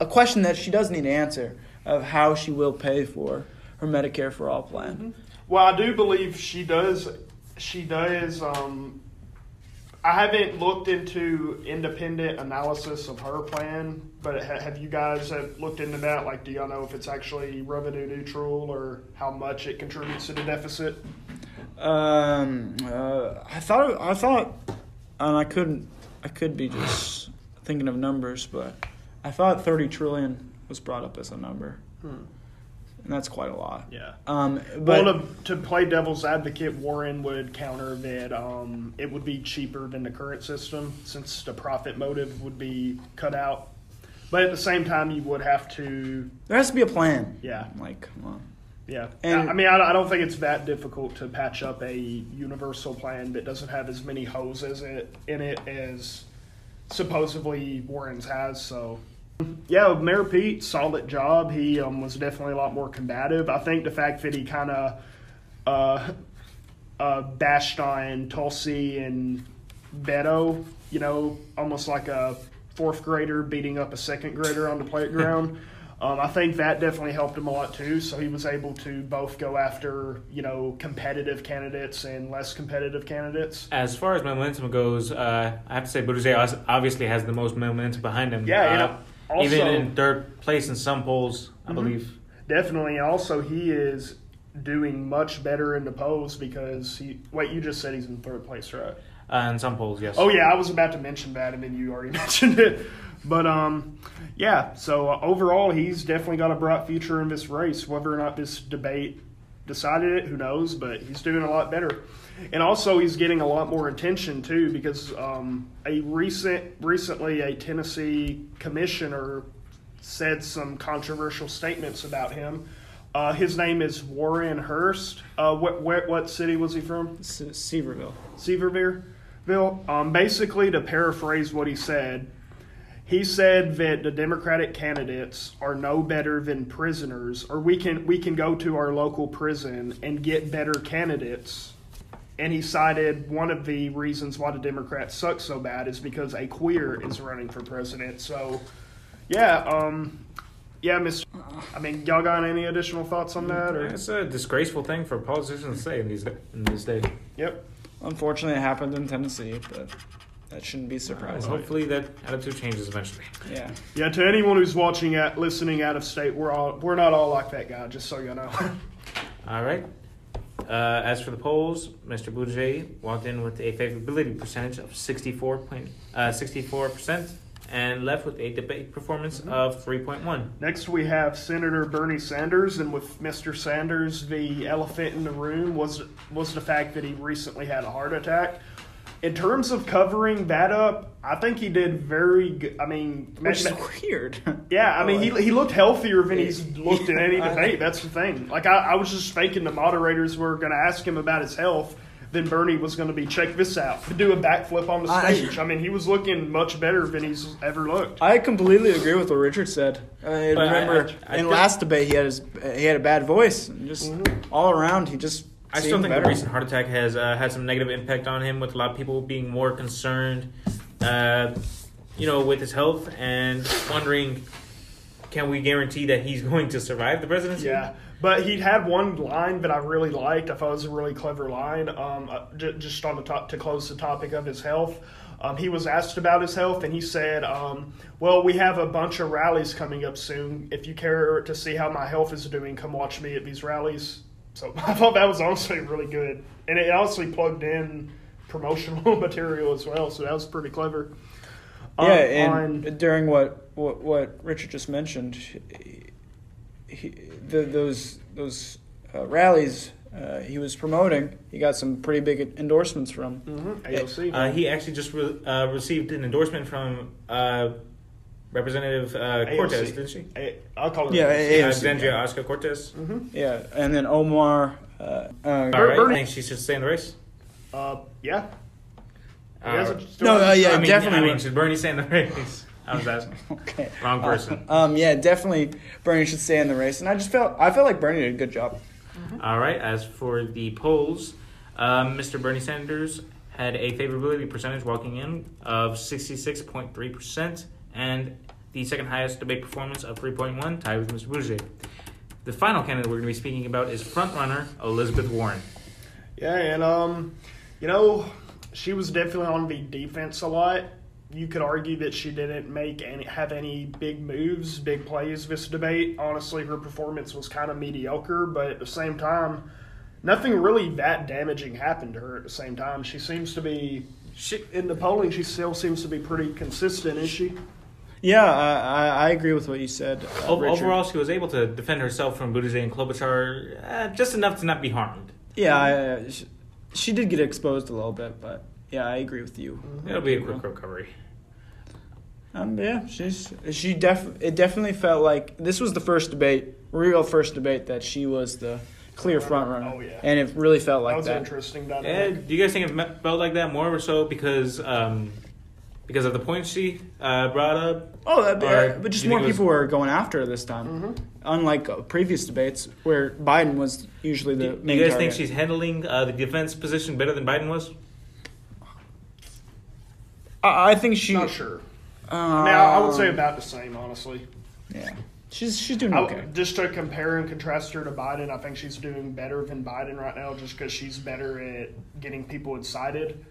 [SPEAKER 2] a question that she does need to answer of how she will pay for her Medicare for All plan.
[SPEAKER 1] Well, I do believe she does. She does. Um, I haven't looked into independent analysis of her plan, but ha- have you guys have looked into that? Like, do y'all know if it's actually revenue neutral or how much it contributes to the deficit?
[SPEAKER 2] Um, uh, I thought I thought, and I couldn't. I could be just thinking of numbers, but I thought thirty trillion was brought up as a number,
[SPEAKER 1] Hmm.
[SPEAKER 2] And that's quite a lot.
[SPEAKER 1] Yeah.
[SPEAKER 2] Um, but
[SPEAKER 1] well, to, to play devil's advocate, Warren would counter that um, it would be cheaper than the current system since the profit motive would be cut out. But at the same time, you would have to,
[SPEAKER 2] There has to be a plan.
[SPEAKER 1] yeah,
[SPEAKER 2] Like, come on.
[SPEAKER 1] yeah.
[SPEAKER 2] And-
[SPEAKER 1] I mean, I I don't think it's that difficult to patch up a universal plan that doesn't have as many holes as it in it as supposedly Warren's has. So, yeah, Mayor Pete, solid job. He um, was definitely a lot more combative. I think the fact that he kind of uh, uh, bashed on Tulsi and Beto, you know, almost like a fourth grader beating up a second grader on the playground. Um, I think that definitely helped him a lot too. So he was able to both go after, you know, competitive candidates and less competitive candidates.
[SPEAKER 3] As far as momentum goes, uh, I have to say Buttigieg obviously has the most momentum behind him.
[SPEAKER 1] Yeah,
[SPEAKER 3] Uh,
[SPEAKER 1] also-
[SPEAKER 3] even in third place in some polls, I
[SPEAKER 1] Mhm.
[SPEAKER 3] believe.
[SPEAKER 1] Definitely. Also, he is doing much better in the polls because he. Wait, you just said he's in third place, right?
[SPEAKER 3] Uh, in some polls, yes.
[SPEAKER 1] Oh yeah, I was about to mention that, and then you already mentioned it. But um, yeah. So uh, overall, he's definitely got a bright future in this race. Whether or not this debate decided it, who knows? But he's doing a lot better, and also he's getting a lot more attention too because um, a recent recently a Tennessee commissioner said some controversial statements about him. Uh, his name is Warren Hurst. Uh, what, what what city was he from?
[SPEAKER 2] Se- Sevierville.
[SPEAKER 1] Sevierville. Um, basically, to paraphrase what he said, he said that the Democratic candidates are no better than prisoners, or we can we can go to our local prison and get better candidates. And he cited one of the reasons why the Democrats suck so bad is because a queer is running for president. So, yeah, um, yeah, Mr. I mean, y'all got any additional thoughts on that? Or
[SPEAKER 3] It's a disgraceful thing for politicians to say in these in this day.
[SPEAKER 1] yep.
[SPEAKER 2] Unfortunately, it happened in Tennessee, but that shouldn't be surprising.
[SPEAKER 3] Hopefully that attitude changes eventually.
[SPEAKER 2] Yeah.
[SPEAKER 1] Yeah, to anyone who's watching at listening out of state, we're all we're not all like that guy. Just so you know.
[SPEAKER 3] All right. Uh, as for the polls, Mr. Buttigieg walked in with a favorability percentage of 64 point, uh, 64% and left with a debate performance of 3.1.
[SPEAKER 1] Next, we have Senator Bernie Sanders, and with Mr. Sanders, the elephant in the room was was the fact that he recently had a heart attack. In terms of covering that up, I think he did very good. I mean,
[SPEAKER 2] Which is weird.
[SPEAKER 1] yeah, I mean, he, he looked healthier than he's looked in any debate. That's the thing. Like, I, I was just thinking the moderators were going to ask him about his health. Then Bernie was going to be, check this out, do a backflip on the stage. I mean, he was looking much better than he's ever looked.
[SPEAKER 2] I completely agree with what Richard said. I
[SPEAKER 3] But I-
[SPEAKER 2] remember
[SPEAKER 3] I- I
[SPEAKER 2] in
[SPEAKER 3] don't-
[SPEAKER 2] last debate he had his he had a bad voice. And just mm-hmm. all around, he just.
[SPEAKER 3] I still think
[SPEAKER 2] better.
[SPEAKER 3] the recent heart attack has uh, had some negative impact on him, with a lot of people being more concerned, uh, you know, with his health and wondering, can we guarantee that he's going to survive the presidency?
[SPEAKER 1] Yeah, but he had one line that I really liked. I thought it was a really clever line. Um, uh, just on the top to close the topic of his health. Um, he was asked about his health, and he said, um, "Well, we have a bunch of rallies coming up soon. If you care to see how my health is doing, come watch me at these rallies." So I thought that was honestly really good, and it honestly plugged in promotional material as well. So that was pretty clever. Um,
[SPEAKER 2] Yeah, and
[SPEAKER 1] on-
[SPEAKER 2] during what, what what Richard just mentioned, he, he, the, those those uh, rallies uh, he was promoting, he got some pretty big endorsements from.
[SPEAKER 1] Mhm, AOC.
[SPEAKER 3] Uh, he actually just re- uh, received an endorsement from uh, Representative uh, Cortez, didn't she?
[SPEAKER 1] A- I'll call it.
[SPEAKER 2] Yeah,
[SPEAKER 1] AOC.
[SPEAKER 2] AOC.
[SPEAKER 3] Alexandria Oscar Cortez.
[SPEAKER 1] Mhm.
[SPEAKER 2] Yeah, and then Omar. Uh, uh,
[SPEAKER 3] All right,
[SPEAKER 1] Bernie-
[SPEAKER 3] I think she should stay in the race.
[SPEAKER 1] Uh, yeah.
[SPEAKER 3] Uh,
[SPEAKER 2] No, uh, yeah,
[SPEAKER 3] I mean,
[SPEAKER 2] definitely
[SPEAKER 3] I mean, should Bernie stay in the race? I was asking.
[SPEAKER 2] okay.
[SPEAKER 3] Wrong person.
[SPEAKER 2] Uh, um, yeah, definitely Bernie should stay in the race, and I just felt I felt like Bernie did a good job.
[SPEAKER 3] All right. As for the polls, um, Mr. Bernie Sanders had a favorability percentage walking in of 66.3%, and the second highest debate performance of 3.1, tied with Mr. Buttigieg. The final candidate we're going to be speaking about is frontrunner Elizabeth Warren.
[SPEAKER 1] Yeah, and um, you know, she was definitely on the defense a lot. You could argue that she didn't make any have any big moves, big plays this debate. Honestly, her performance was kind of mediocre, but at the same time, nothing really that damaging happened to her. At the same time, she seems to be
[SPEAKER 3] She,
[SPEAKER 1] in the polling. She still seems to be pretty consistent, is she?
[SPEAKER 2] Yeah, I, I, I agree with what you said. Uh,
[SPEAKER 3] overall, she was able to defend herself from Buttigieg and Klobuchar uh, just enough to not be harmed.
[SPEAKER 2] yeah, I, uh, she, she did get exposed a little bit, but yeah, I agree with you.
[SPEAKER 3] It'll be a quick recovery.
[SPEAKER 2] Um, yeah, she's she def it definitely felt like this was the first debate, real first debate that she was the clear front runner.
[SPEAKER 1] Oh, yeah.
[SPEAKER 2] and it really felt like that
[SPEAKER 1] was
[SPEAKER 2] that.
[SPEAKER 1] Was interesting.
[SPEAKER 3] Yeah, do you guys think it felt like that more or so because um, because of the points she uh, brought up?
[SPEAKER 2] Oh, that,
[SPEAKER 3] Or
[SPEAKER 2] but just more
[SPEAKER 3] think it was-
[SPEAKER 2] people were going after her this time,
[SPEAKER 1] Mm-hmm.
[SPEAKER 2] unlike uh, previous debates where Biden was usually the
[SPEAKER 3] Do, do
[SPEAKER 2] main
[SPEAKER 3] you guys
[SPEAKER 2] target.
[SPEAKER 3] think she's handling uh, the defense position better than Biden was?
[SPEAKER 2] I, I think she.
[SPEAKER 1] Not sure.
[SPEAKER 2] Uh,
[SPEAKER 1] I I, I would say about the same, honestly.
[SPEAKER 2] Yeah, she's she's doing
[SPEAKER 1] I-
[SPEAKER 2] okay.
[SPEAKER 1] just to compare and contrast her to Biden, I think she's doing better than Biden right now, just because she's better at getting people excited.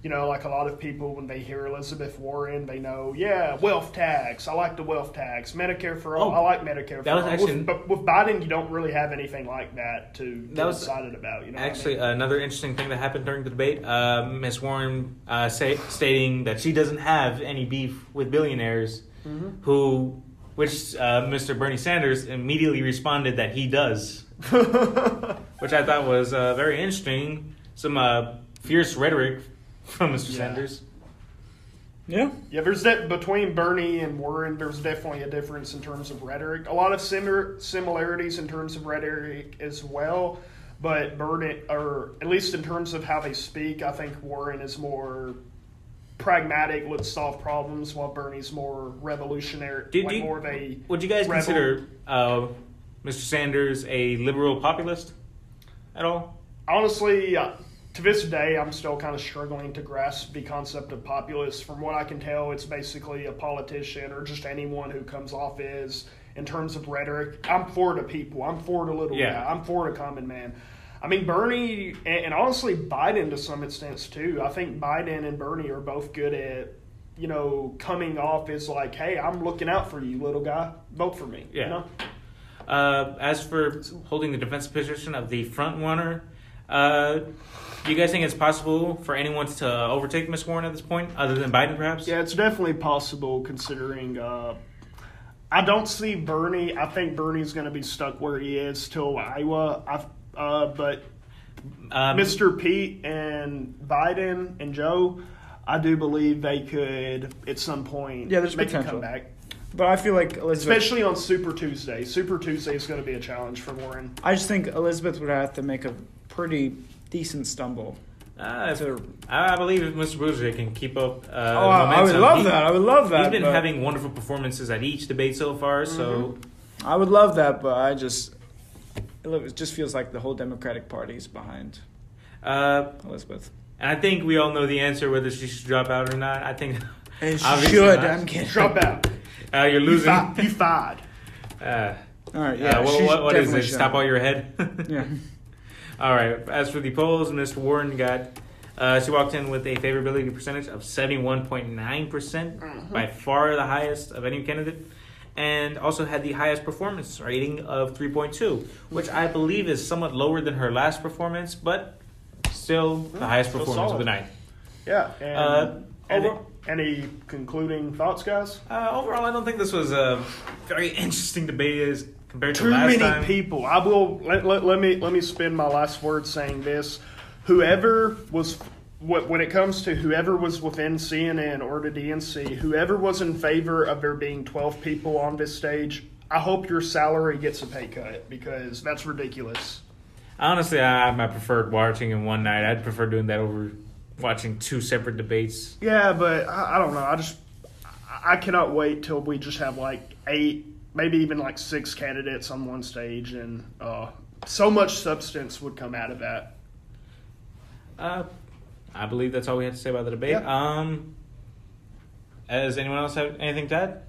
[SPEAKER 1] You know, like a lot of people when they hear Elizabeth Warren, they know, yeah, wealth tax. I like the wealth tax. Medicare for all.
[SPEAKER 3] Oh,
[SPEAKER 1] I like Medicare for
[SPEAKER 3] was
[SPEAKER 1] all.
[SPEAKER 3] actually-
[SPEAKER 1] with, but with Biden, you don't really have anything like that to get excited about. You know, what I
[SPEAKER 3] Actually,
[SPEAKER 1] mean?
[SPEAKER 3] another interesting thing that happened during the debate, uh, Ms. Warren uh, say, stating that she doesn't have any beef with billionaires,
[SPEAKER 1] Mm-hmm.
[SPEAKER 3] who, which uh, Mr. Bernie Sanders immediately responded that he does, which I thought was uh, very interesting. Some uh, fierce rhetoric from Mr.
[SPEAKER 1] Yeah.
[SPEAKER 3] Sanders.
[SPEAKER 2] Yeah,
[SPEAKER 1] Yeah, there's that between Bernie and Warren. There's definitely a difference in terms of rhetoric. A lot of similar similarities in terms of rhetoric as well. But Bernie, or at least in terms of how they speak, I think Warren is more pragmatic. Let's solve problems, while Bernie's more revolutionary,
[SPEAKER 3] Do-
[SPEAKER 1] like
[SPEAKER 3] you-
[SPEAKER 1] more of a.
[SPEAKER 3] Would you guys
[SPEAKER 1] Rebel.
[SPEAKER 3] consider uh, Mr. Sanders a liberal populist at all?
[SPEAKER 1] Honestly, uh, to this day, I'm still kind of struggling to grasp the concept of populist. From what I can tell, it's basically a politician or just anyone who comes off as, in terms of rhetoric, I'm for the people, I'm for the little
[SPEAKER 3] Yeah.
[SPEAKER 1] guy, I'm for the common man. I mean, Bernie, and, and honestly, Biden to some extent too. I think Biden and Bernie are both good at, you know, coming off as like, hey, I'm looking out for you, little guy. Vote for me.
[SPEAKER 3] Yeah.
[SPEAKER 1] You know?
[SPEAKER 3] Uh, as for holding the defensive position of the front runner, uh, do you guys think it's possible for anyone to overtake Miss Warren at this point, other than Biden, perhaps?
[SPEAKER 1] Yeah, it's definitely possible considering. Uh, I don't see Bernie. I think Bernie's going to be stuck where he is till Iowa. I, uh, but
[SPEAKER 3] Um,
[SPEAKER 1] Mr. Pete and Biden and Joe, I do believe they could at some point
[SPEAKER 2] Yeah, there's
[SPEAKER 1] make a comeback.
[SPEAKER 2] but I feel like Elizabeth.
[SPEAKER 1] Especially on Super Tuesday. Super Tuesday is going to be a challenge for Warren.
[SPEAKER 2] I just think Elizabeth would have to make a pretty decent stumble.
[SPEAKER 3] uh,
[SPEAKER 2] To,
[SPEAKER 3] I I believe if Mr. Buttigieg can keep up. Uh,
[SPEAKER 2] oh, I, I would love
[SPEAKER 3] he-
[SPEAKER 2] that. I would love that.
[SPEAKER 3] He's been
[SPEAKER 2] but-
[SPEAKER 3] having wonderful performances at each debate so far, so
[SPEAKER 2] I would love that, but I just it just feels like the whole Democratic Party is behind
[SPEAKER 3] uh,
[SPEAKER 2] Elizabeth.
[SPEAKER 3] and I think we all know the answer whether she should drop out or not. I think
[SPEAKER 2] And she
[SPEAKER 3] Obviously
[SPEAKER 2] should.
[SPEAKER 3] not.
[SPEAKER 2] I'm kidding.
[SPEAKER 1] Drop out.
[SPEAKER 3] uh, you're losing.
[SPEAKER 1] fi- you fired.
[SPEAKER 3] Uh,
[SPEAKER 2] All right.
[SPEAKER 3] yeah,
[SPEAKER 2] Yeah.
[SPEAKER 3] what, what, what is it?
[SPEAKER 2] should.
[SPEAKER 3] Stop all your head.
[SPEAKER 2] Yeah.
[SPEAKER 3] All right. As for the polls, Mr. Warren got. Uh, she walked in with a favorability percentage of 71.9%, percent by far the highest of any candidate, and also had the highest performance rating of 3.2, which I believe is somewhat lower than her last performance, but still the highest
[SPEAKER 1] still
[SPEAKER 3] performance of the night.
[SPEAKER 1] Yeah. And
[SPEAKER 3] Uh,
[SPEAKER 1] any,
[SPEAKER 3] over-
[SPEAKER 1] any concluding thoughts, guys?
[SPEAKER 3] Uh, overall, I don't think this was a very interesting debate as compared to
[SPEAKER 1] too
[SPEAKER 3] last
[SPEAKER 1] many
[SPEAKER 3] time.
[SPEAKER 1] people. I will let, let, let me let me spend my last word saying this. Whoever was when it comes to whoever was within CNN or the DNC, whoever was in favor of there being 12 people on this stage, I hope your salary gets a pay cut because that's ridiculous.
[SPEAKER 3] Honestly, I, I preferred watching in one night. I'd prefer doing that over watching two separate debates.
[SPEAKER 1] Yeah, but I, I don't know. I just I I cannot wait till we just have like eight, maybe even like six candidates on one stage, and uh, so much substance would come out of that.
[SPEAKER 3] Uh, I believe that's all we have to say about the debate.
[SPEAKER 1] Yeah.
[SPEAKER 3] Um, does anyone else have anything to add?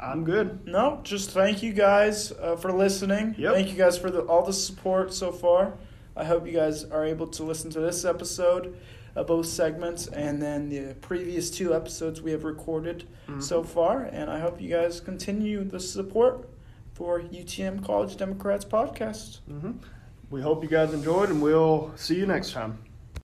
[SPEAKER 1] I'm good.
[SPEAKER 2] No, just thank you guys uh, for listening.
[SPEAKER 1] Yep.
[SPEAKER 2] Thank you guys for the, all the support so far. I hope you guys are able to listen to this episode, uh, both segments, and then the previous two episodes we have recorded so far. And I hope you guys continue the support for UTM College Democrats podcast.
[SPEAKER 1] hmm We hope you guys enjoyed, and we'll see you next time.